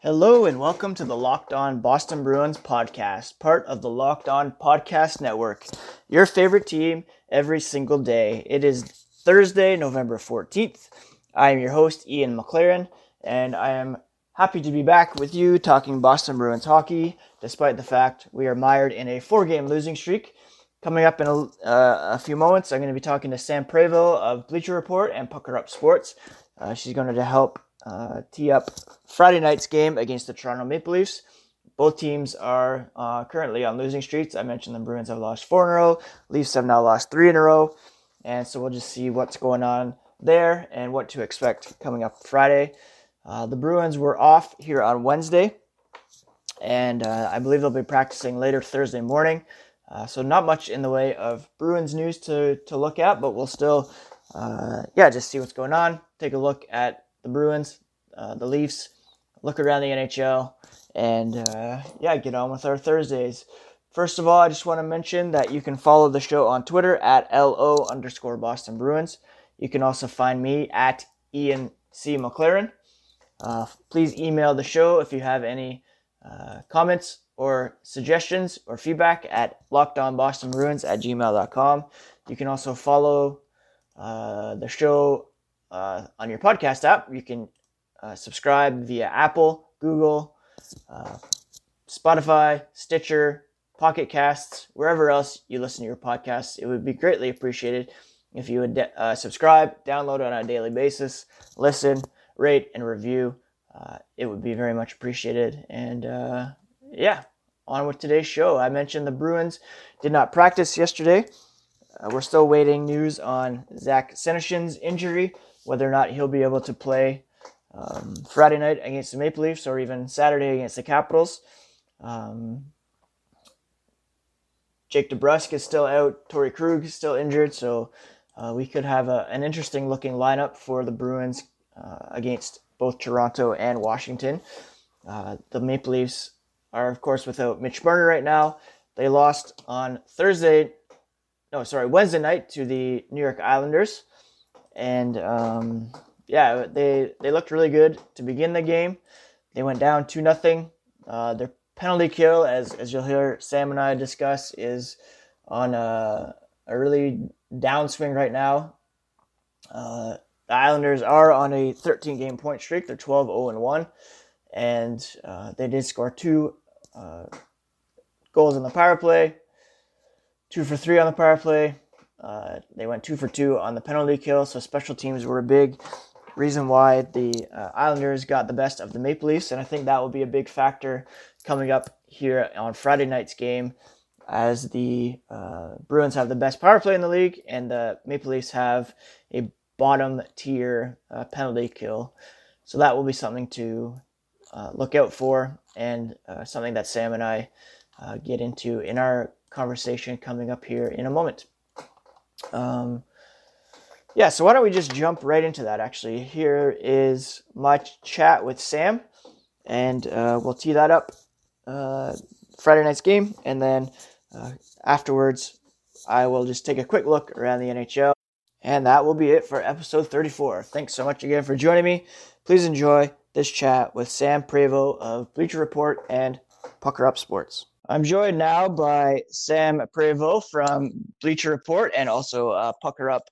Hello and welcome to the Locked On Boston Bruins podcast, part of the Locked On Podcast Network. Your favorite team every single day. It is Thursday, November 14th. I am your host, Ian McLaren, and I am happy to be back with you talking Boston Bruins hockey, despite the fact we are mired in a four game losing streak. Coming up in a, uh, a few moments, I'm going to be talking to Sam Prevot of Bleacher Report and Pucker Up Sports. Uh, she's going to help uh, tee up Friday night's game against the Toronto Maple Leafs. Both teams are uh, currently on losing streaks. I mentioned the Bruins have lost four in a row. Leafs have now lost three in a row. And so we'll just see what's going on there and what to expect coming up Friday. Uh, the Bruins were off here on Wednesday, and uh, I believe they'll be practicing later Thursday morning. Uh, so not much in the way of Bruins news to, to look at, but we'll still, uh, yeah, just see what's going on. Take a look at the Bruins, uh, the Leafs, look around the NHL, and uh, yeah, get on with our Thursdays. First of all, I just want to mention that you can follow the show on Twitter at LO underscore Boston Bruins. You can also find me at Ian C. McLaren. Uh, please email the show if you have any uh, comments or suggestions or feedback at lockedonbostonbruins at gmail.com. You can also follow uh, the show uh, on your podcast app. You can uh, subscribe via Apple, Google, uh, Spotify, Stitcher, Pocket Casts, wherever else you listen to your podcasts. It would be greatly appreciated if you would de- uh, subscribe, download on a daily basis, listen, rate, and review. Uh, it would be very much appreciated. And uh, yeah, on with today's show. I mentioned the Bruins did not practice yesterday. we're still waiting news on Zach Senyshyn's injury whether or not he'll be able to play um, Friday night against the Maple Leafs or even Saturday against the Capitals. Um, Jake DeBrusk is still out. Torey Krug is still injured, so uh, we could have a, an interesting looking lineup for the Bruins uh, against both Toronto and Washington. Uh, the Maple Leafs are, of course, without Mitch Marner right now. They lost on Thursday, no, sorry, Wednesday night to the New York Islanders and um, yeah, they they looked really good to begin the game. They went down two nothing. Uh, their penalty kill, as as you'll hear Sam and I discuss, is on a, a really downswing right now. Uh, the Islanders are on a 13 game point streak. They're 12 0 and 1, and uh, they did score two uh, goals in the power play, two for three on the power play. Uh, they went two for two on the penalty kill, so special teams were a big reason why the uh, Islanders got the best of the Maple Leafs, and I think that will be a big factor coming up here on Friday night's game, as the uh, Bruins have the best power play in the league, and the Maple Leafs have a bottom tier uh, penalty kill. So that will be something to uh, look out for, and something that Sam and I get into in our conversation coming up here in a moment. Um, yeah, so why don't we just jump right into that? Actually, here is my chat with Sam, and uh, we'll tee that up uh, Friday night's game, and then uh, afterwards, I will just take a quick look around the NHL, and that will be it for episode 34. Thanks so much again for joining me. Please enjoy this chat with Sam Prevot of Bleacher Report and Pucker Up Sports. I'm joined now by Sam Prevot from Bleacher Report and also uh, Pucker Up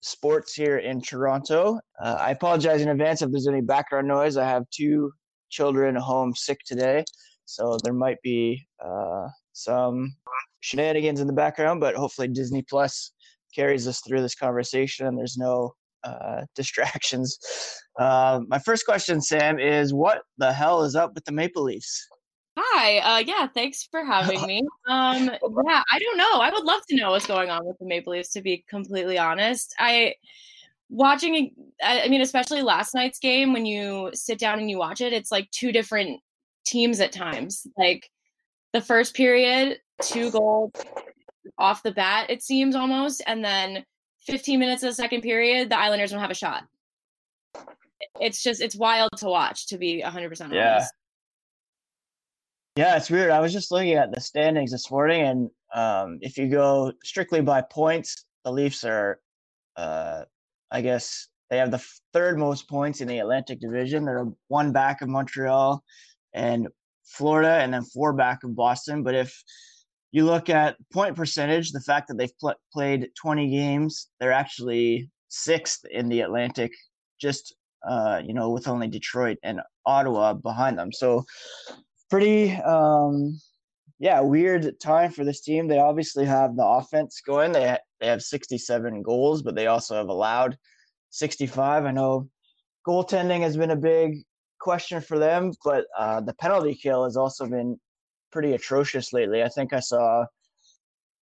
Sports here in Toronto. Uh, I apologize in advance if there's any background noise. I have two children home sick today, so there might be uh, some shenanigans in the background, but hopefully Disney Plus carries us through this conversation and there's no uh, distractions. Uh, my first question, Sam, is what the hell is up with the Maple Leafs? Hi. Uh, yeah, thanks for having me. Um, yeah, I don't know. I would love to know what's going on with the Maple Leafs. To be completely honest, I watching. I mean, especially last night's game when you sit down and you watch it, it's like two different teams at times. Like the first period, two goals off the bat, it seems almost, and then 15 minutes of the second period, the Islanders don't have a shot. It's just it's wild to watch. To be 100 percent honest. Yeah. Yeah, it's weird. I was just looking at the standings this morning, and um, if you go strictly by points, the Leafs are, uh, I guess, They have the third most points in the Atlantic Division. They're one back of Montreal and Florida, and then four back of Boston. But if you look at point percentage, the fact that they've pl- played 20 games, they're actually sixth in the Atlantic, just uh, you know, with only Detroit and Ottawa behind them. So pretty, um, yeah, weird time for this team. They obviously have the offense going. They ha- they have 67 goals, but they also have allowed 65. I know goaltending has been a big question for them, but uh, the penalty kill has also been pretty atrocious lately. I think I saw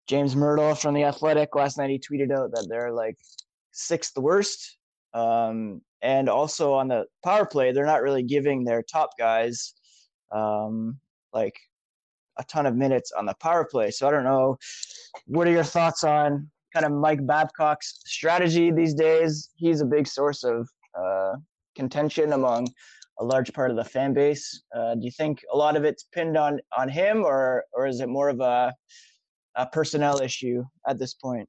James Mirtle from the Athletic last night. He tweeted out that they're like sixth worst. Um, and also on the power play, they're not really giving their top guys um, like a ton of minutes on the power play. So I don't know. What are your thoughts on kind of Mike Babcock's strategy these days? He's a big source of uh, contention among a large part of the fan base. Uh, do you think a lot of it's pinned on on him, or or is it more of a, a personnel issue at this point?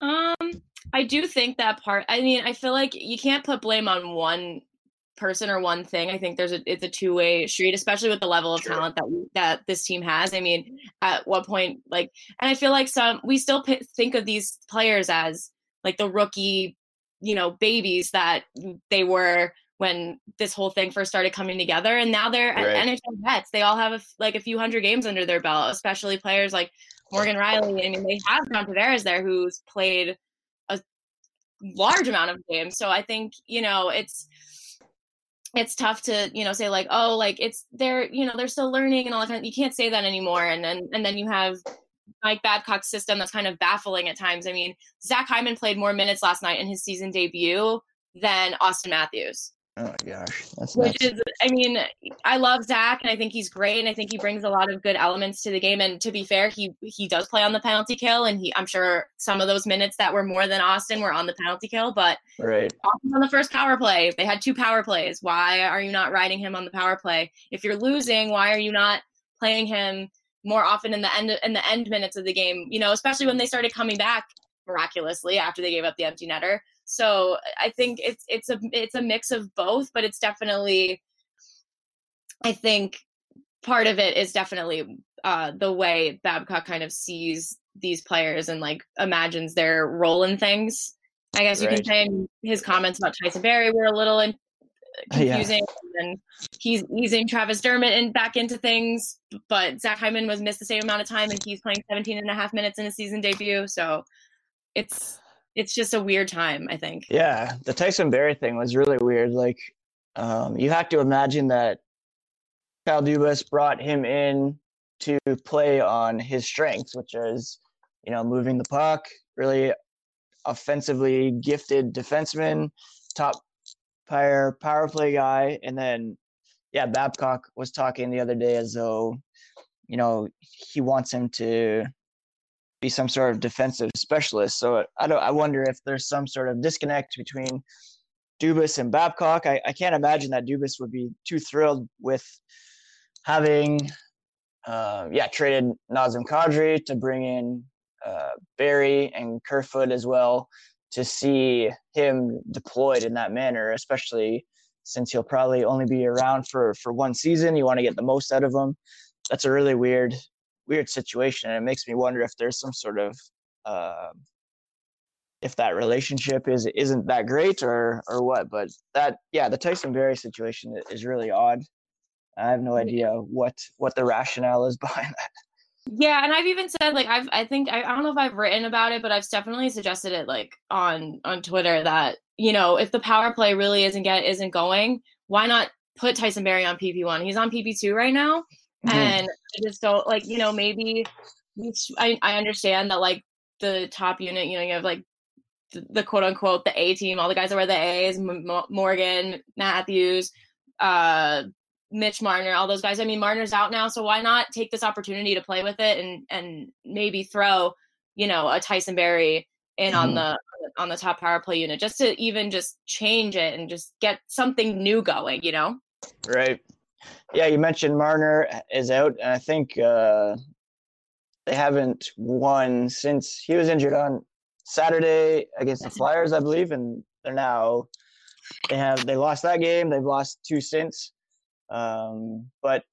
Um, I do think that part. I mean, I feel like you can't put blame on one person or one thing. I think there's a it's a two way street, especially with the level of sure. talent that that this team has. I mean, at what point, like, and I feel like some we still p- think of these players as like the rookie, you know, babies that they were when this whole thing first started coming together and now they're right. NHL vets. They all have a, like a few hundred games under their belt, especially players like Morgan Rielly. I mean, they have John Tavares there who's played a large amount of games. So I think, you know, it's it's tough to, you know, say like, oh, like it's they're, you know, they're still learning and all that kind of, you can't say that anymore. And then and then you have Mike Babcock's system that's kind of baffling at times. I mean, Zach Hyman played more minutes last night in his season debut than Auston Matthews. Oh my gosh, that's which nuts. is, I mean, I love Zach, and I think he's great, and I think he brings a lot of good elements to the game. And to be fair, he he does play on the penalty kill, and he I'm sure some of those minutes that were more than Austin were on the penalty kill. But right on the first power play, they had two power plays. Why are you not riding him on the power play? If you're losing, why are you not playing him more often in the end in the end minutes of the game? You know, especially when they started coming back miraculously after they gave up the empty netter. So I think it's it's a it's a mix of both, but it's definitely I think part of it is definitely uh, the way Babcock kind of sees these players and like imagines their role in things. I guess you right. can say his comments about Tyson Barrie were a little in- confusing, yeah. and he's easing Travis Dermott and back into things. But Zach Hyman was missed the same amount of time, and he's playing 17 and a half minutes in a season debut. So it's it's just a weird time, I think. Yeah, the Tyson Barrie thing was really weird. Like, um, you have to imagine that Kyle Dubas brought him in to play on his strengths, which is, you know, moving the puck, really offensively gifted defenseman, top power power play guy, and then, yeah, Babcock was talking the other day as though, you know, he wants him to be some sort of defensive specialist. So I don't. I wonder if there's some sort of disconnect between Dubas and Babcock. I, I can't imagine that Dubas would be too thrilled with having, uh, yeah, traded Nazem Kadri to bring in uh, Barrie and Kerfoot as well to see him deployed in that manner, especially since he'll probably only be around for for one season. You want to get the most out of him. That's a really weird weird situation, and it makes me wonder if there's some sort of uh, if that relationship is isn't that great or or what. But that yeah, the Tyson Barrie situation is really odd. I have no idea what what the rationale is behind that. Yeah, and I've even said like I've I think I, I don't know if I've written about it, but I've definitely suggested it like on on Twitter that you know if the power play really isn't get isn't going, why not put Tyson Barrie on PP one? He's on PP two right now, Mm-hmm. And I just don't like, you know, maybe I, I understand that like the top unit, you know, you have like the, the quote unquote the A team, all the guys that wear the A's, M- Morgan, Matthews, uh, Mitch Marner, all those guys. I mean, Marner's out now, so why not take this opportunity to play with it and and maybe throw, you know, a Tyson Barrie in mm-hmm. on the on the top power play unit just to even just change it and just get something new going, you know? Right. Yeah, you mentioned Marner is out, and I think uh, they haven't won since he was injured on Saturday against the Flyers, I believe, and they're now they have they lost that game. They've lost two since. Um, but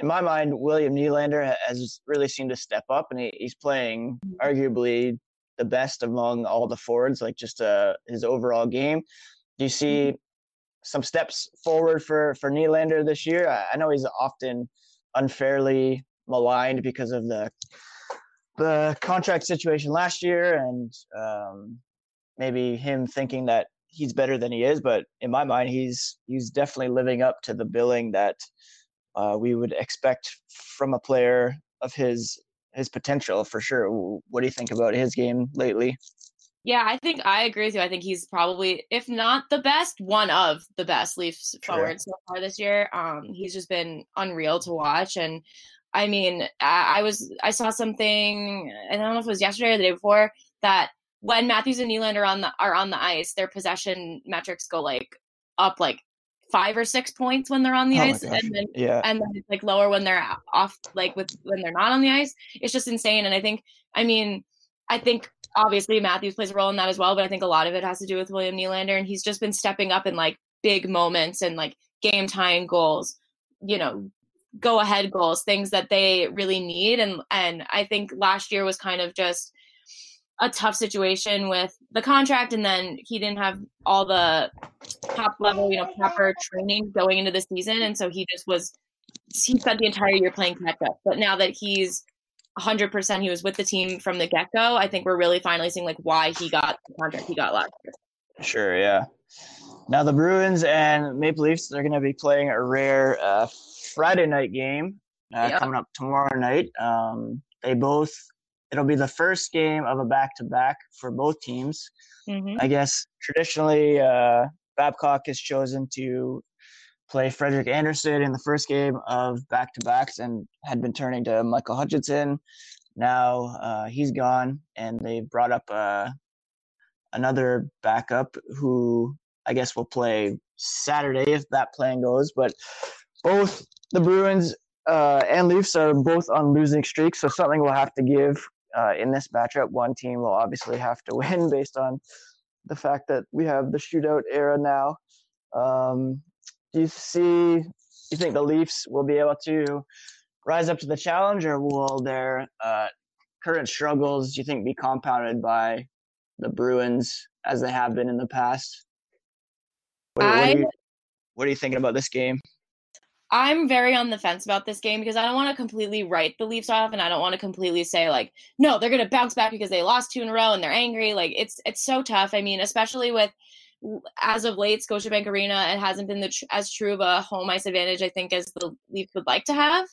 in my mind, William Nylander has really seemed to step up, and he, he's playing mm-hmm. arguably the best among all the forwards. Like just uh, his overall game. Do you see mm-hmm. Some steps forward for for Nylander this year? I, I know he's often unfairly maligned because of the the contract situation last year and um, maybe him thinking that he's better than he is. But in my mind, he's he's definitely living up to the billing that uh, we would expect from a player of his his potential for sure. What do you think about his game lately? Yeah, I think I agree with you. I think he's probably, if not the best, one of the best Leafs forwards so far this year. Um, he's just been unreal to watch, and I mean, I, I, was I saw something I don't know if it was yesterday or the day before that when Matthews and Nylander are on the are on the ice, their possession metrics go like up like five or six points when they're on the oh ice, and then yeah. and then it's like lower when they're off, like with when they're not on the ice. It's just insane. And I think, I mean, I think obviously Matthews plays a role in that as well, but I think a lot of it has to do with William Nylander, and he's just been stepping up in like big moments and like game tying goals. You know, go ahead goals, things that they really need. And and I think last year was kind of just a tough situation with the contract and then he didn't have all the top level, you know, proper training going into the season. And so he just was he spent the entire year playing catch up. But now that he's 100% he was with the team from the get go, I think we're really finally seeing like why he got the contract he got last year. Sure, yeah. Now the Bruins and Maple Leafs they're going to be playing a rare uh, Friday night game uh, coming up tomorrow night. Um, they both it'll be the first game of a back to back for both teams. Mm-hmm. I guess traditionally uh, Babcock has chosen to play Frederik Andersen in the first game of back to backs and had been turning to Michael Hutchinson. Now uh, he's gone, and they've brought up uh, another backup who I guess will play Saturday if that plan goes. But both the Bruins uh, and Leafs are both on losing streaks, so something will have to give uh, in this matchup. One team will obviously have to win based on the fact that we have the shootout era now. Um, do you see? Do You think the Leafs will be able to rise up to the challenge, or will their uh, current struggles, do you think, be compounded by the Bruins as they have been in the past? What, I, what, are, you, what are you thinking about this game? I'm very on the fence about this game because I don't want to completely write the Leafs off and I don't want to completely say like no they're going to bounce back because they lost two in a row and they're angry like it's it's so tough I mean especially with as of late Scotiabank Arena it hasn't been tr- as true of a home ice advantage I think as the Leafs would like to have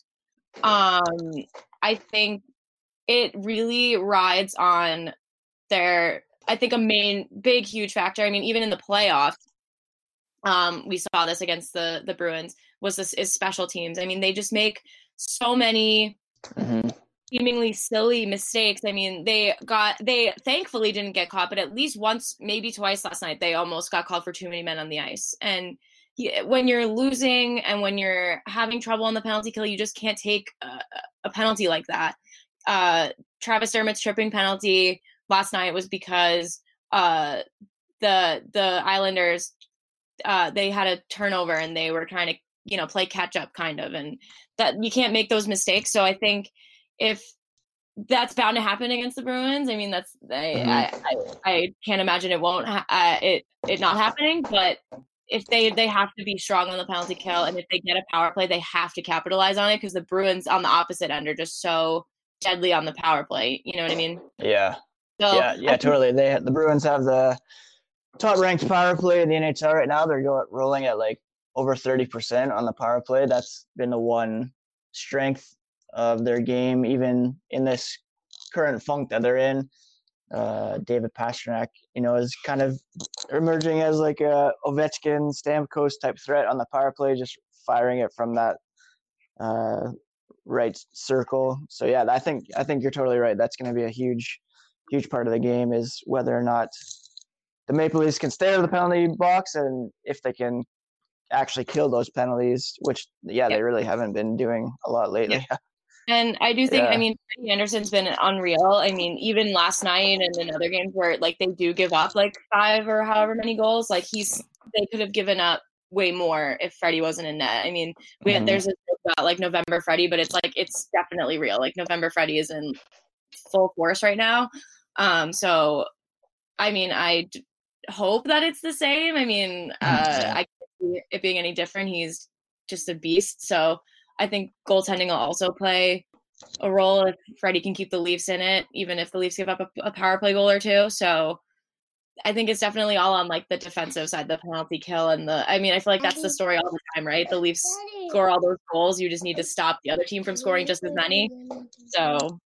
um I think it really rides on their I think a main big huge factor I mean even in the playoffs um, we saw this against the the Bruins was this is special teams. I mean, they just make so many mm-hmm. Seemingly silly mistakes. I mean, they got they thankfully didn't get caught, but at least once, maybe twice last night, they almost got called for too many men on the ice. And when you're losing and when you're having trouble on the penalty kill, you just can't take a, a penalty like that. Uh, Travis Dermott's tripping penalty last night was because uh, the the Islanders uh, they had a turnover and they were trying to you know play catch up kind of and that you can't make those mistakes so i think if that's bound to happen against the bruins i mean that's i mm-hmm. I, I, I, can't imagine it won't ha- uh, it it not happening but if they they have to be strong on the penalty kill and if they get a power play they have to capitalize on it because the bruins on the opposite end are just so deadly on the power play you know what i mean yeah so yeah yeah totally they the bruins have the top ranked power play in the nhl right now they're going rolling at like over 30% on the power play. That's been the one strength of their game, even in this current funk that they're in. Uh, David Pastrnak, you know, is kind of emerging as like a Ovechkin, Stamkos type threat on the power play, just firing it from that uh, right circle. So yeah, I think I think you're totally right. That's going to be a huge, huge part of the game is whether or not the Maple Leafs can stay out of the penalty box and if they can actually kill those penalties, which yeah, yep. they really haven't been doing a lot lately. Yep. And I do think, yeah. I mean, Freddie Andersen's been unreal. I mean, even last night and in other games where like they do give up like five or however many goals, like he's they could have given up way more if Freddie wasn't in net. I mean, we mm-hmm. there's a about like November Freddie, but it's like it's definitely real. Like November Freddie is in full force right now. Um, so I mean, I d- hope that it's the same. I mean, uh, I can't see it being any different. He's just a beast. So I think goaltending will also play a role if Freddie can keep the Leafs in it, even if the Leafs give up a, a power play goal or two. So I think it's definitely all on like the defensive side, the penalty kill and the. I mean, I feel like that's the story all the time, right? The Leafs score all those goals. You just need to stop the other team from scoring just as many. So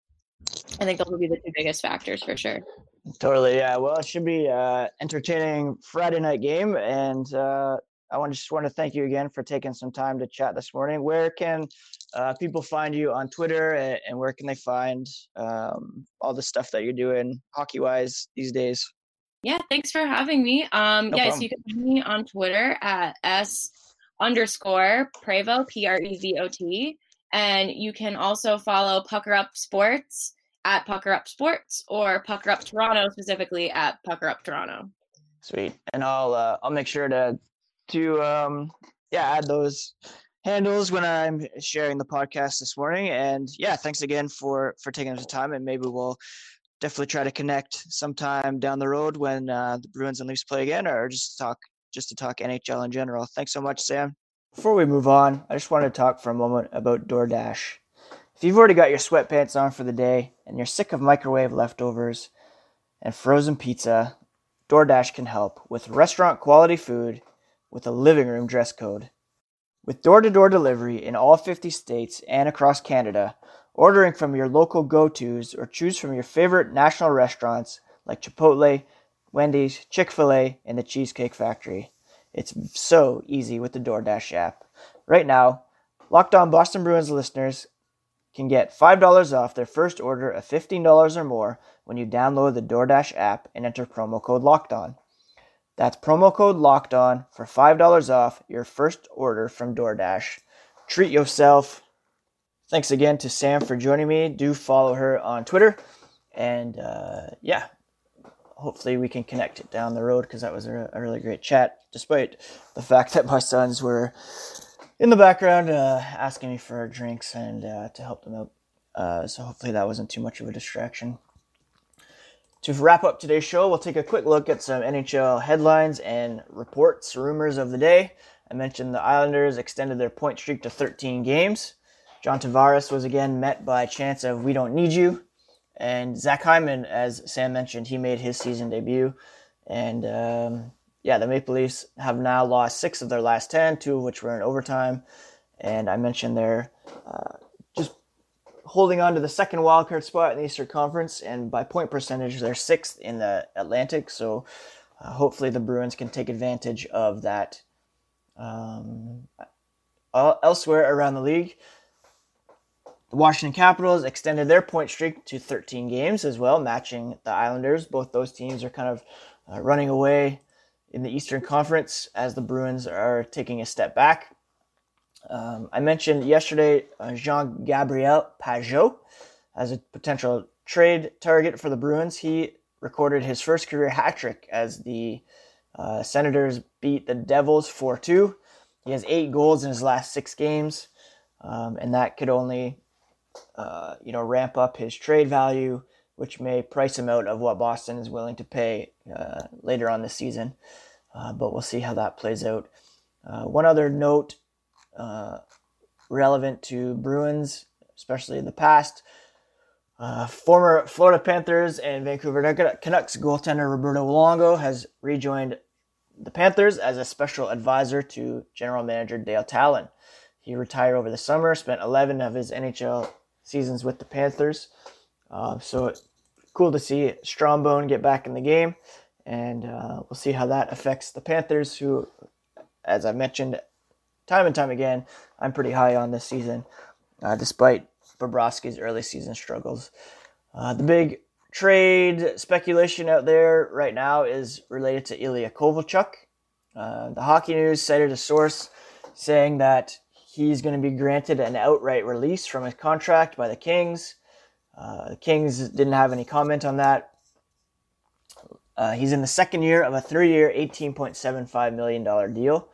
I think those will be the two biggest factors for sure. Totally, yeah. Well, it should be uh, entertaining Friday night game, and uh, I want to just want to thank you again for taking some time to chat this morning. Where can uh, people find you on Twitter, and, and where can they find um, all the stuff that you're doing hockey wise these days? Yeah, thanks for having me. Um, no yes, you can find me on Twitter at s underscore Prevot P R E V O T, and you can also follow Pucker Up Sports at Pucker Up Sports or Pucker Up Toronto specifically at Pucker Up Toronto. Sweet, and I'll uh, I'll make sure to to um, yeah add those handles when I'm sharing the podcast this morning. And yeah, thanks again for for taking the time, and maybe we'll definitely try to connect sometime down the road when uh, the Bruins and Leafs play again, or just talk just to talk NHL in general. Thanks so much, Sam. Before we move on, I just wanted to talk for a moment about DoorDash. If you've already got your sweatpants on for the day and you're sick of microwave leftovers and frozen pizza, DoorDash can help with restaurant quality food with a living room dress code. With door to door delivery in all 50 states and across Canada, ordering from your local go tos or choose from your favorite national restaurants like Chipotle, Wendy's, Chick fil A, and the Cheesecake Factory. It's so easy with the DoorDash app. Right now, Locked On Boston Bruins listeners can get $5 off their first order of $15 or more when you download the DoorDash app and enter promo code Locked On. That's promo code locked on for $5 off your first order from DoorDash. Treat yourself. Thanks again to Sam for joining me. Do follow her on Twitter. And uh, yeah, hopefully we can connect down the road because that was a, a, really great chat, despite the fact that my sons were in the background uh, asking me for drinks and uh, to help them out. Uh, so hopefully that wasn't too much of a distraction. To wrap up today's show, we'll take a quick look at some NHL headlines and reports, rumors of the day. I mentioned the Islanders extended their point streak to 13 games. John Tavares was again met by a chance of "We don't need you," and Zach Hyman, as Sam mentioned, he made his season debut. And um, yeah, the Maple Leafs have now lost six of their last ten, two of which were in overtime. And I mentioned they're uh, holding on to the second wildcard spot in the Eastern Conference, and by point percentage, they're sixth in the Atlantic. So uh, hopefully the Bruins can take advantage of that um, elsewhere around the league. The Washington Capitals extended their point streak to 13 games as well, matching the Islanders. Both those teams are kind of uh, running away in the Eastern Conference as the Bruins are taking a step back. Um, I mentioned yesterday uh, Jean Gabriel Pageau as a potential trade target for the Bruins. He recorded his first career hat trick as the uh, Senators beat the Devils 4 2. He has eight goals in his last six games, um, and that could only uh, you know ramp up his trade value, which may price him out of what Boston is willing to pay uh, later on this season. Uh, but we'll see how that plays out. Uh, one other note uh, relevant to Bruins, especially in the past. Uh, former Florida Panthers and Vancouver Canucks goaltender Roberto Luongo has rejoined the Panthers as a special advisor to general manager Dale Tallon. He retired over the summer, spent 11 of his NHL seasons with the Panthers. Uh, so cool to see Strombone get back in the game, and uh, we'll see how that affects the Panthers, who, as I mentioned, time and time again, I'm pretty high on this season, uh, despite Bobrovsky's early season struggles. Uh, the big trade speculation out there right now is related to Ilya Kovalchuk. Uh, the Hockey News cited a source saying that he's going to be granted an outright release from his contract by the Kings. Uh, the Kings didn't have any comment on that. Uh, he's in the second year of a three year, $18.75 million deal.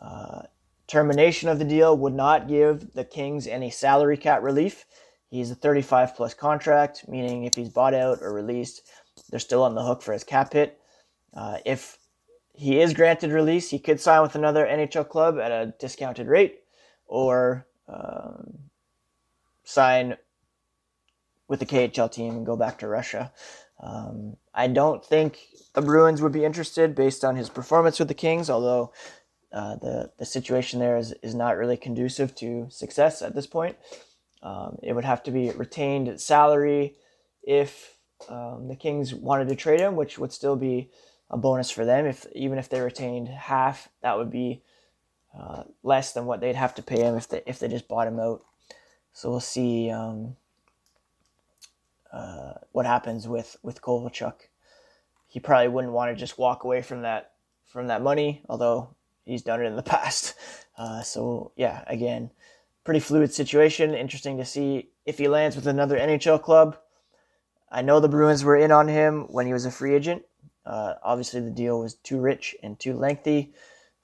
Uh, termination of the deal would not give the Kings any salary cap relief. He's a 35 plus contract, meaning if he's bought out or released, they're still on the hook for his cap hit. Uh, if he is granted release, he could sign with another NHL club at a discounted rate or um, sign with the KHL team and go back to Russia. Um, I don't think the Bruins would be interested based on his performance with the Kings, although uh, the the situation there is, is not really conducive to success at this point. Um, it would have to be retained salary if um, the Kings wanted to trade him, which would still be a bonus for them. If even if they retained half, that would be uh, less than what they'd have to pay him if they if they just bought him out. So we'll see um, uh, what happens with with Kovalchuk. He probably wouldn't want to just walk away from that from that money, although he's done it in the past. Uh, so yeah, again, pretty fluid situation. Interesting to see if he lands with another NHL club. I know the Bruins were in on him when he was a free agent. Uh, obviously, the deal was too rich and too lengthy.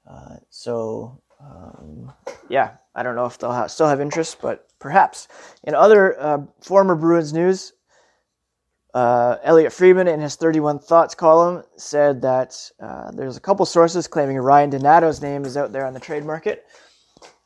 Uh, so um, yeah, I don't know if they'll still have interest, but perhaps. In other uh, former Bruins news, uh, Elliotte Friedman, in his 31 Thoughts column, said that uh, there's a couple sources claiming Ryan Donato's name is out there on the trade market.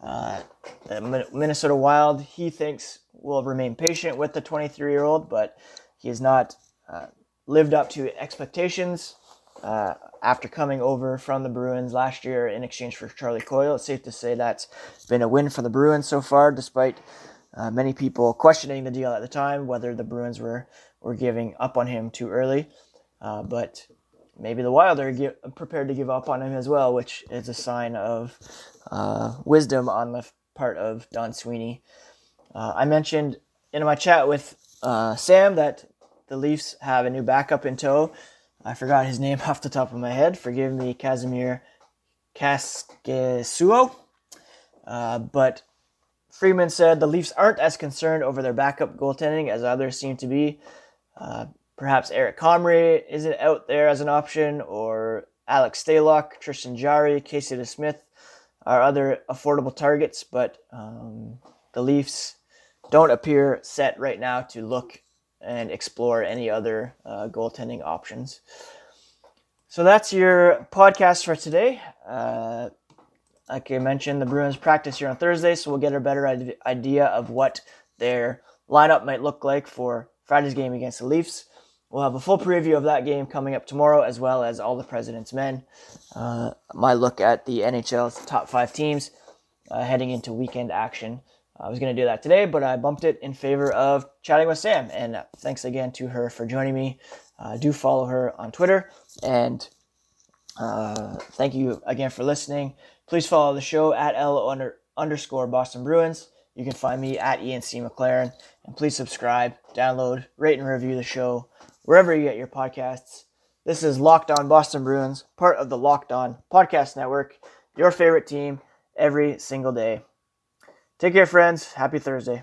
Uh, the Minnesota Wild, he thinks, will remain patient with the 23 year old, but he has not uh, lived up to expectations uh, after coming over from the Bruins last year in exchange for Charlie Coyle. It's safe to say that's been a win for the Bruins so far, despite uh, many people questioning the deal at the time, whether the Bruins were or giving up on him too early. Uh, but maybe the Wild are give, prepared to give up on him as well, which is a sign of uh, wisdom on the part of Don Sweeney. Uh, I mentioned in my chat with uh, Sam that the Leafs have a new backup in tow. I forgot his name off the top of my head. Forgive me, Kasimir Kaskisuo. Uh, but Friedman said the Leafs aren't as concerned over their backup goaltending as others seem to be. Uh, perhaps Eric Comrie isn't out there as an option, or Alex Stalock, Tristan Jarry, Casey DeSmith are other affordable targets, but um, the Leafs don't appear set right now to look and explore any other uh, goaltending options. So that's your podcast for today. Uh, like I mentioned, the Bruins practice here on Thursday, so we'll get a better idea of what their lineup might look like for Friday's game against the Leafs. We'll have a full preview of that game coming up tomorrow, as well as all the President's Men. Uh, my look at the NHL's top five teams uh, heading into weekend action. I was going to do that today, but I bumped it in favor of chatting with Sam. And thanks again to her for joining me. Uh, do follow her on Twitter. And uh, thank you again for listening. Please follow the show at L under, underscore Boston Bruins. You can find me at Ian C. McLaren. And please subscribe, download, rate, and review the show wherever you get your podcasts. This is Locked On Boston Bruins, part of the Locked On Podcast Network, your favorite team every single day. Take care, friends. Happy Thursday.